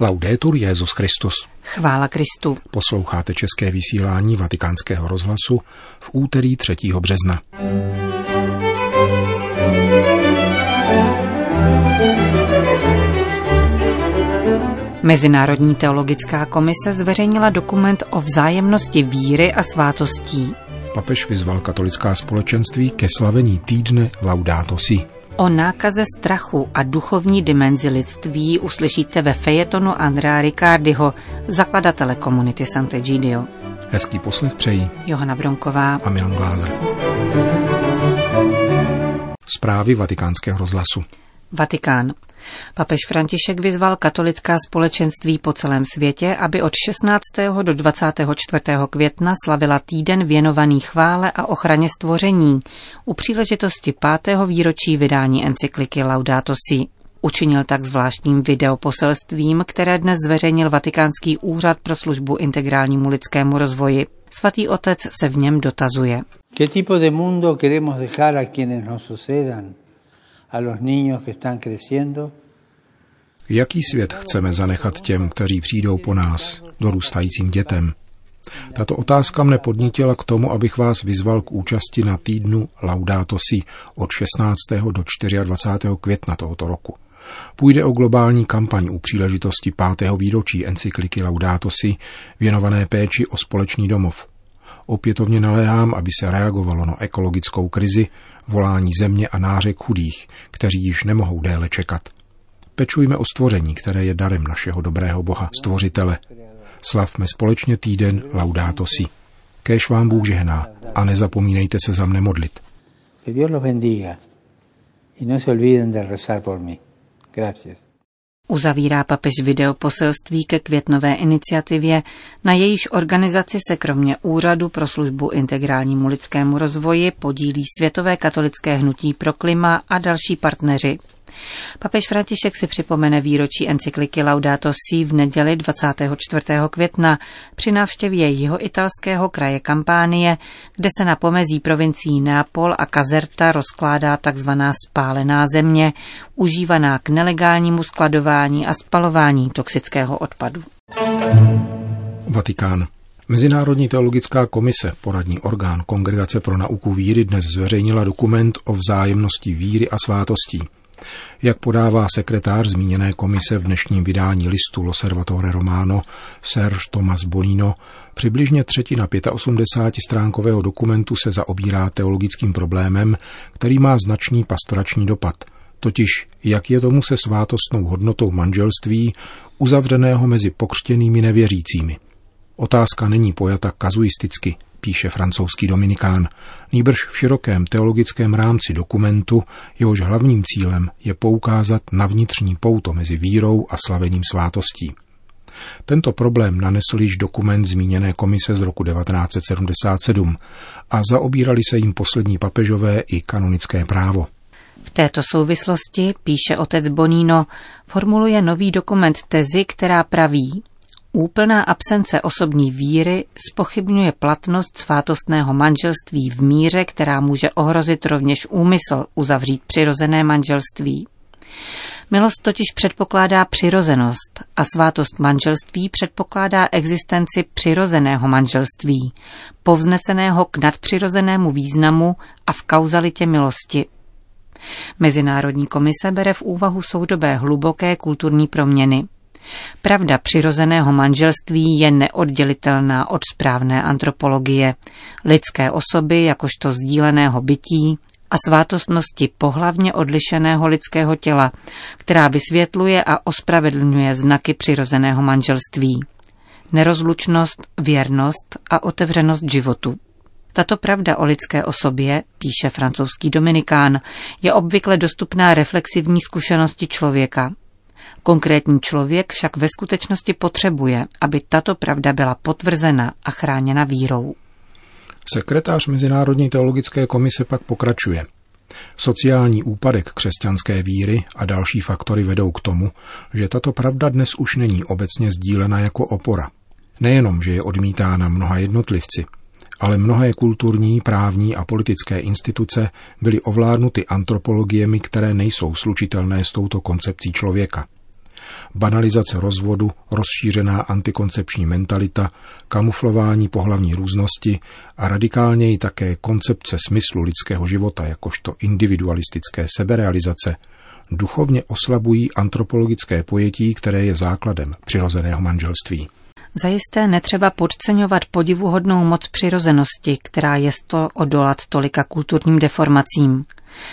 Laudetur Jezus Christus. Chvála Kristu. Posloucháte české vysílání Vatikánského rozhlasu v úterý 3. března. Mezinárodní teologická komise zveřejnila dokument o vzájemnosti víry a svátostí. Papež vyzval katolická společenství ke slavení týdne Laudato Si. O nákaze strachu a duchovní dimenzi lidství uslyšíte ve fejetonu Andrea Riccardiho, zakladatele komunity Sant'Egidio. Hezký poslech přejí Johana Bronková a Milan Glázer. Zprávy vatikánského rozhlasu. Vatikán. Papež František vyzval katolická společenství po celém světě, aby od 16. do 24. května slavila týden věnovaný chvále a ochraně stvoření u příležitosti pátého výročí vydání encykliky Laudato Si. Učinil tak zvláštním videoposelstvím, které dnes zveřejnil Vatikánský úřad pro službu integrálnímu lidskému rozvoji. Svatý otec se v něm dotazuje. ¿Qué tipo de mundo queremos dejar a quienes nos sucedan? a los niños que están creciendo? Jaký svět chceme zanechat těm, kteří přijdou po nás, dorůstajícím dětem? Tato otázka mne podnítila k tomu, abych vás vyzval k účasti na týdnu Laudato Si od 16. do 24. května tohoto roku. Půjde o globální kampaň u příležitosti pátého výročí encykliky Laudato Si věnované péči o společný domov. Opětovně naléhám, aby se reagovalo na ekologickou krizi, volání země a nářek chudých, kteří již nemohou déle čekat. Pečujme o stvoření, které je darem našeho dobrého Boha, stvořitele. Slavme společně týden Laudato Si. Kéž vám Bůh žehná a nezapomínejte se za mne modlit. Que Dios los bendiga y no se olviden de rezar por mí. Gracias. Uzavírá papež video poselství ke květnové iniciativě, na jejíž organizaci se kromě Úřadu pro službu integrálnímu lidskému rozvoji podílí Světové katolické hnutí pro klima a další partneři. Papež František si připomene výročí encykliky Laudato Si v neděli 24. května při návštěvě jeho italského kraje Kampánie, kde se na pomezí provincií Nápol a Kazerta rozkládá tzv. spálená země, užívaná k nelegálnímu skladování a spalování toxického odpadu. Vatikán. Mezinárodní teologická komise, poradní orgán Kongregace pro nauku víry, dnes zveřejnila dokument o vzájemnosti víry a svátostí. Jak podává sekretář zmíněné komise v dnešním vydání listu Loservatore Romano Serge Tomas Bonino, přibližně třetina 85 stránkového dokumentu se zaobírá teologickým problémem, který má značný pastorační dopad, totiž jak je tomu se svátostnou hodnotou manželství uzavřeného mezi pokřtěnými nevěřícími. Otázka není pojata kazuisticky, píše francouzský dominikán, nýbrž v širokém teologickém rámci dokumentu, jehož hlavním cílem je poukázat na vnitřní pouto mezi vírou a slavením svátostí. Tento problém nanesl již dokument zmíněné komise z roku 1977 a zaobírali se jim poslední papežové i kanonické právo. V této souvislosti, píše otec Bonino, formuluje nový dokument tezi, která praví, Úplná absence osobní víry spochybňuje platnost svátostného manželství v míře, která může ohrozit rovněž úmysl uzavřít přirozené manželství. Milost totiž předpokládá přirozenost a svátost manželství předpokládá existenci přirozeného manželství, povzneseného k nadpřirozenému významu a v kauzalitě milosti. Mezinárodní komise bere v úvahu soudobé hluboké kulturní proměny – Pravda přirozeného manželství je neoddělitelná od správné antropologie, lidské osoby jakožto sdíleného bytí a svátostnosti pohlavně odlišeného lidského těla, která vysvětluje a ospravedlňuje znaky přirozeného manželství. Nerozlučnost, věrnost a otevřenost životu. Tato pravda o lidské osobě, píše francouzský dominikán, je obvykle dostupná reflexivní zkušenosti člověka, Konkrétní člověk však ve skutečnosti potřebuje, aby tato pravda byla potvrzena a chráněna vírou. Sekretář Mezinárodní teologické komise pak pokračuje. Sociální úpadek křesťanské víry a další faktory vedou k tomu, že tato pravda dnes už není obecně sdílena jako opora. Nejenom, že je odmítána mnoha jednotlivci, ale mnohé kulturní, právní a politické instituce byly ovládnuty antropologiemi, které nejsou slučitelné s touto koncepcí člověka. Banalizace rozvodu, rozšířená antikoncepční mentalita, kamuflování pohlavní různosti a radikálněji také koncepce smyslu lidského života jakožto individualistické seberealizace duchovně oslabují antropologické pojetí, které je základem přirozeného manželství. Zajisté netřeba podceňovat podivuhodnou moc přirozenosti, která je to odolat tolika kulturním deformacím.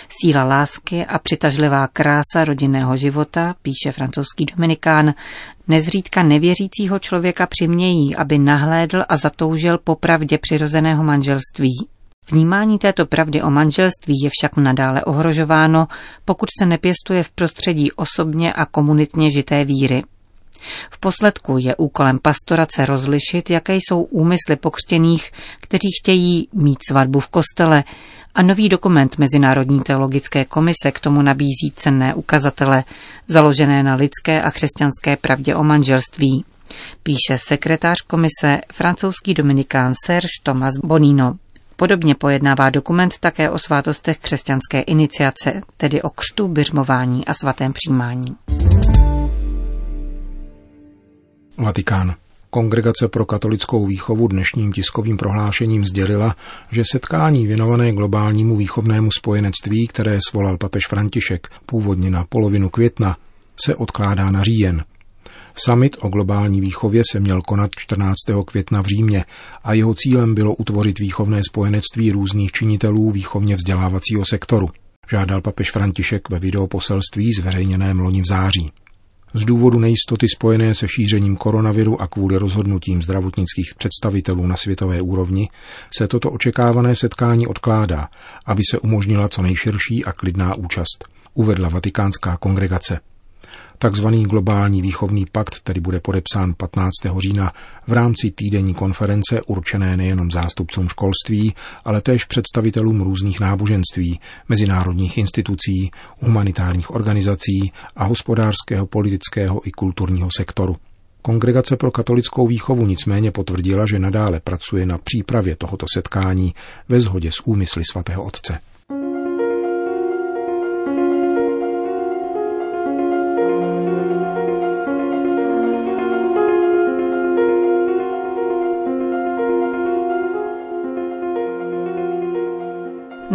Síla lásky a přitažlivá krása rodinného života, píše francouzský dominikán, nezřídka nevěřícího člověka přimějí, aby nahlédl a zatoužil po pravdě přirozeného manželství. Vnímání této pravdy o manželství je však nadále ohrožováno, pokud se nepěstuje v prostředí osobně a komunitně žité víry. V posledku je úkolem pastorace rozlišit, jaké jsou úmysly pokřtěných, kteří chtějí mít svatbu v kostele a nový dokument Mezinárodní teologické komise k tomu nabízí cenné ukazatele, založené na lidské a křesťanské pravdě o manželství. Píše sekretář komise francouzský dominikán Serge Thomas Bonino. Podobně pojednává dokument také o svátostech křesťanské iniciace, tedy o křtu, byřmování a svatém přijímání. Vatikán. Kongregace pro katolickou výchovu dnešním tiskovým prohlášením sdělila, že setkání věnované globálnímu výchovnému spojenectví, které svolal papež František původně na polovinu května, se odkládá na říjen. Summit o globální výchově se měl konat 14. května v Římě a jeho cílem bylo utvořit výchovné spojenectví různých činitelů výchovně vzdělávacího sektoru, žádal papež František ve videoposelství zveřejněném loni v září. Z důvodu nejistoty spojené se šířením koronaviru a kvůli rozhodnutím zdravotnických představitelů na světové úrovni se toto očekávané setkání odkládá, aby se umožnila co nejširší a klidná účast, uvedla Vatikánská kongregace. Takzvaný globální výchovný pakt tedy bude podepsán 15. října v rámci týdenní konference určené nejenom zástupcům školství, ale též představitelům různých náboženství, mezinárodních institucí, humanitárních organizací a hospodářského, politického i kulturního sektoru. Kongregace pro katolickou výchovu nicméně potvrdila, že nadále pracuje na přípravě tohoto setkání ve shodě s úmysly svatého otce.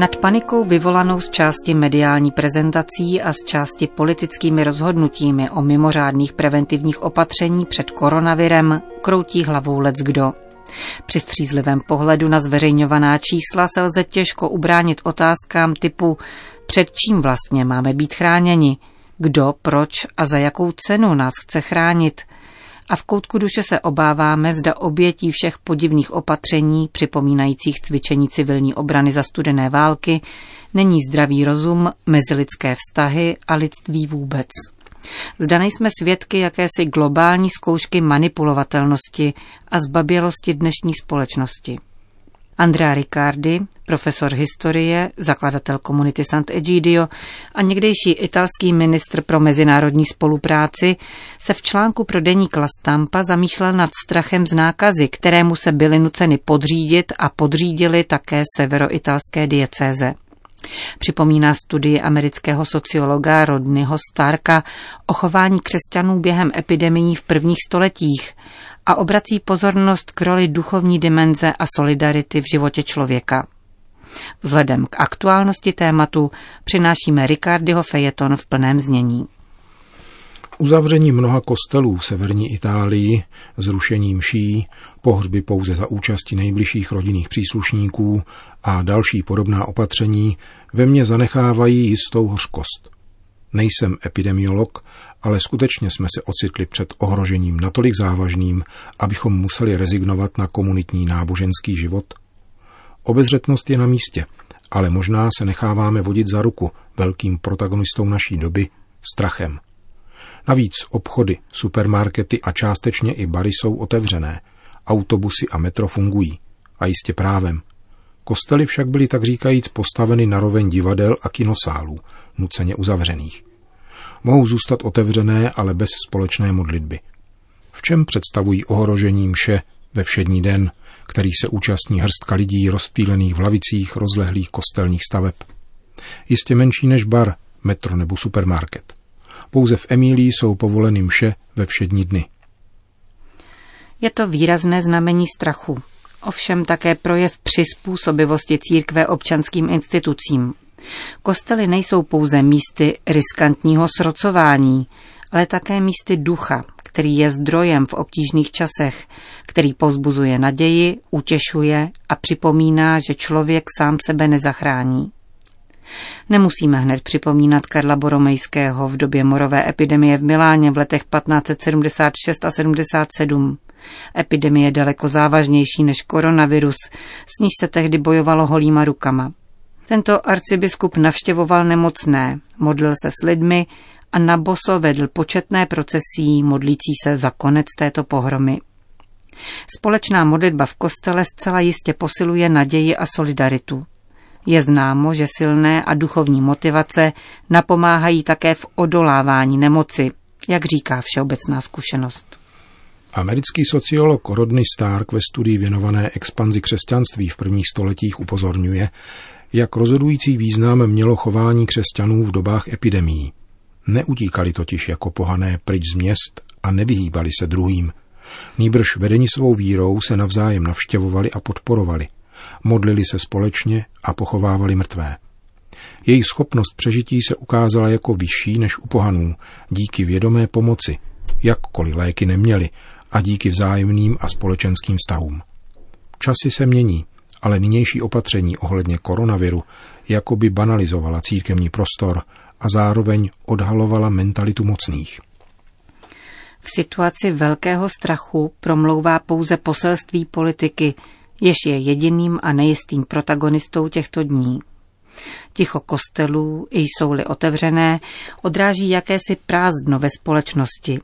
Nad panikou vyvolanou z části mediální prezentací a z části politickými rozhodnutími o mimořádných preventivních opatření před koronavirem kroutí hlavou lec kdo. Při střízlivém pohledu na zveřejňovaná čísla se lze těžko ubránit otázkám typu před čím vlastně máme být chráněni, kdo, proč a za jakou cenu nás chce chránit – a v koutku duše se obáváme, zda obětí všech podivných opatření, připomínajících cvičení civilní obrany za studené války, není zdravý rozum, mezilidské vztahy a lidství vůbec. Zda nejsme svědky jakési globální zkoušky manipulovatelnosti a zbabělosti dnešní společnosti. Andrea Riccardi, profesor historie, zakladatel komunity Sant'Egidio a někdejší italský ministr pro mezinárodní spolupráci, se v článku pro deník La Stampa zamýšlel nad strachem z nákazy, kterému se byly nuceny podřídit a podřídili také severoitalské diecéze. Připomíná studii amerického sociologa Rodneyho Starka o chování křesťanů během epidemií v prvních stoletích a obrací pozornost k roli duchovní dimenze a solidarity v životě člověka. Vzhledem k aktuálnosti tématu přinášíme Ricardiho fejeton v plném znění. Uzavření mnoha kostelů v severní Itálii, zrušení mší, pohřby pouze za účasti nejbližších rodinných příslušníků a další podobná opatření ve mně zanechávají jistou hořkost. Nejsem epidemiolog, ale skutečně jsme se ocitli před ohrožením natolik závažným, abychom museli rezignovat na komunitní náboženský život. Obezřetnost je na místě, ale možná se necháváme vodit za ruku velkým protagonistou naší doby, strachem. Navíc obchody, supermarkety a částečně i bary jsou otevřené, autobusy a metro fungují, a jistě právem. Kostely však byly tak říkajíc postaveny na roveň divadel a kinosálů, nuceně uzavřených mohou zůstat otevřené, ale bez společné modlitby. V čem představují ohrožení mše ve všední den, který se účastní hrstka lidí rozptýlených v lavicích rozlehlých kostelních staveb? Jistě menší než bar, metro nebo supermarket. Pouze v Emílii jsou povoleny mše ve všední dny. Je to výrazné znamení strachu, ovšem také projev přizpůsobivosti církve občanským institucím. Kostely nejsou pouze místy riskantního srocování, ale také místy ducha, který je zdrojem v obtížných časech, který pozbuzuje naději, utěšuje a připomíná, že člověk sám sebe nezachrání. Nemusíme hned připomínat Karla Boromejského v době morové epidemie v Miláně v letech 1576 a 77. Epidemie daleko závažnější než koronavirus, s níž se tehdy bojovalo holýma rukama. Tento arcibiskup navštěvoval nemocné, modlil se s lidmi a na boso vedl početné procesí modlící se za konec této pohromy. Společná modlitba v kostele zcela jistě posiluje naději a solidaritu. Je známo, že silné a duchovní motivace napomáhají také v odolávání nemoci, jak říká všeobecná zkušenost. Americký sociolog Rodney Stark ve studii věnované expanzi křesťanství v prvních stoletích upozorňuje, jak rozhodující význam mělo chování křesťanů v dobách epidemií. Neutíkali totiž jako pohané pryč z měst a nevyhýbali se druhým. Nýbrž vedení svou vírou se navzájem navštěvovali a podporovali. Modlili se společně a pochovávali mrtvé. Jejich schopnost přežití se ukázala jako vyšší než u pohanů, díky vědomé pomoci, jakkoliv léky neměli, a díky vzájemným a společenským vztahům. Časy se mění, ale nynější opatření ohledně koronaviru jako by banalizovala církevní prostor a zároveň odhalovala mentalitu mocných. V situaci velkého strachu promlouvá pouze poselství politiky, jež je jediným a nejistým protagonistou těchto dní. Ticho kostelů, i jsou-li otevřené, odráží jakési prázdno ve společnosti.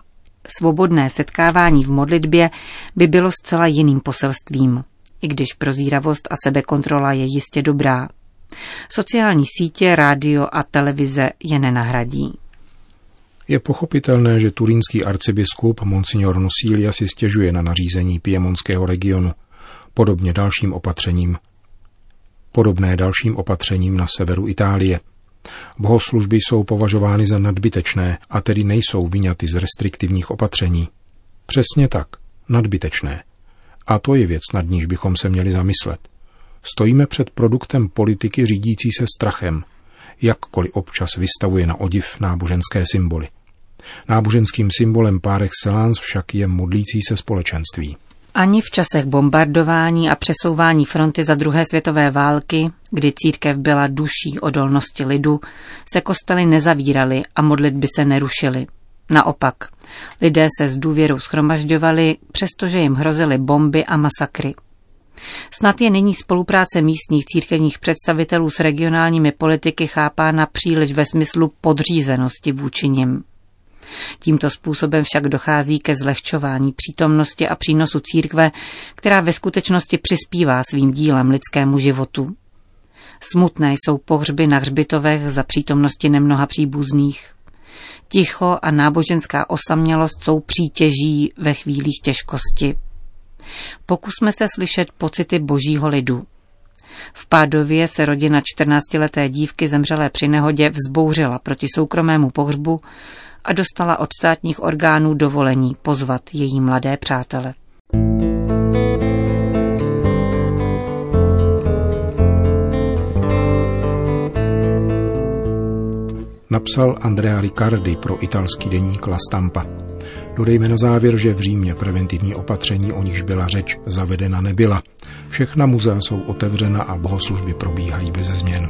Svobodné setkávání v modlitbě by bylo zcela jiným poselstvím, i když prozíravost a sebekontrola je jistě dobrá. Sociální sítě, rádio a televize je nenahradí. Je pochopitelné, že turínský arcibiskup Monsignor Nusilia si stěžuje na nařízení piemonského regionu, podobně dalším opatřením. Podobné dalším opatřením na severu Itálie. Bohoslužby jsou považovány za nadbytečné a tedy nejsou vyňaty z restriktivních opatření. Přesně tak, nadbytečné. A to je věc, nad níž bychom se měli zamyslet. Stojíme před produktem politiky řídící se strachem, jakkoliv občas vystavuje na odiv náboženské symboly. Náboženským symbolem par excellence však je modlící se společenství. Ani v časech bombardování a přesouvání fronty za druhé světové války, kdy církev byla duší odolnosti lidu, se kostely nezavíraly a modlitby se nerušily. Naopak, lidé se s důvěrou schromažďovali, přestože jim hrozily bomby a masakry. Snad je nyní spolupráce místních církevních představitelů s regionálními politiky chápána příliš ve smyslu podřízenosti vůči nim. Tímto způsobem však dochází ke zlehčování přítomnosti a přínosu církve, která ve skutečnosti přispívá svým dílem lidskému životu. Smutné jsou pohřby na hřbitovech za přítomnosti nemnoha příbuzných. Ticho a náboženská osamělost jsou přítěží ve chvílích těžkosti. Pokusme se slyšet pocity božího lidu. V Pádově se rodina 14-leté dívky zemřelé při nehodě vzbouřila proti soukromému pohřbu a dostala od státních orgánů dovolení pozvat její mladé přátele. Napsal Andrea Riccardi pro italský deník La Stampa. Dodejme na závěr, že v Římě preventivní opatření, o nichž byla řeč, zavedena nebyla. Všechna muzea jsou otevřena a bohoslužby probíhají bez změn.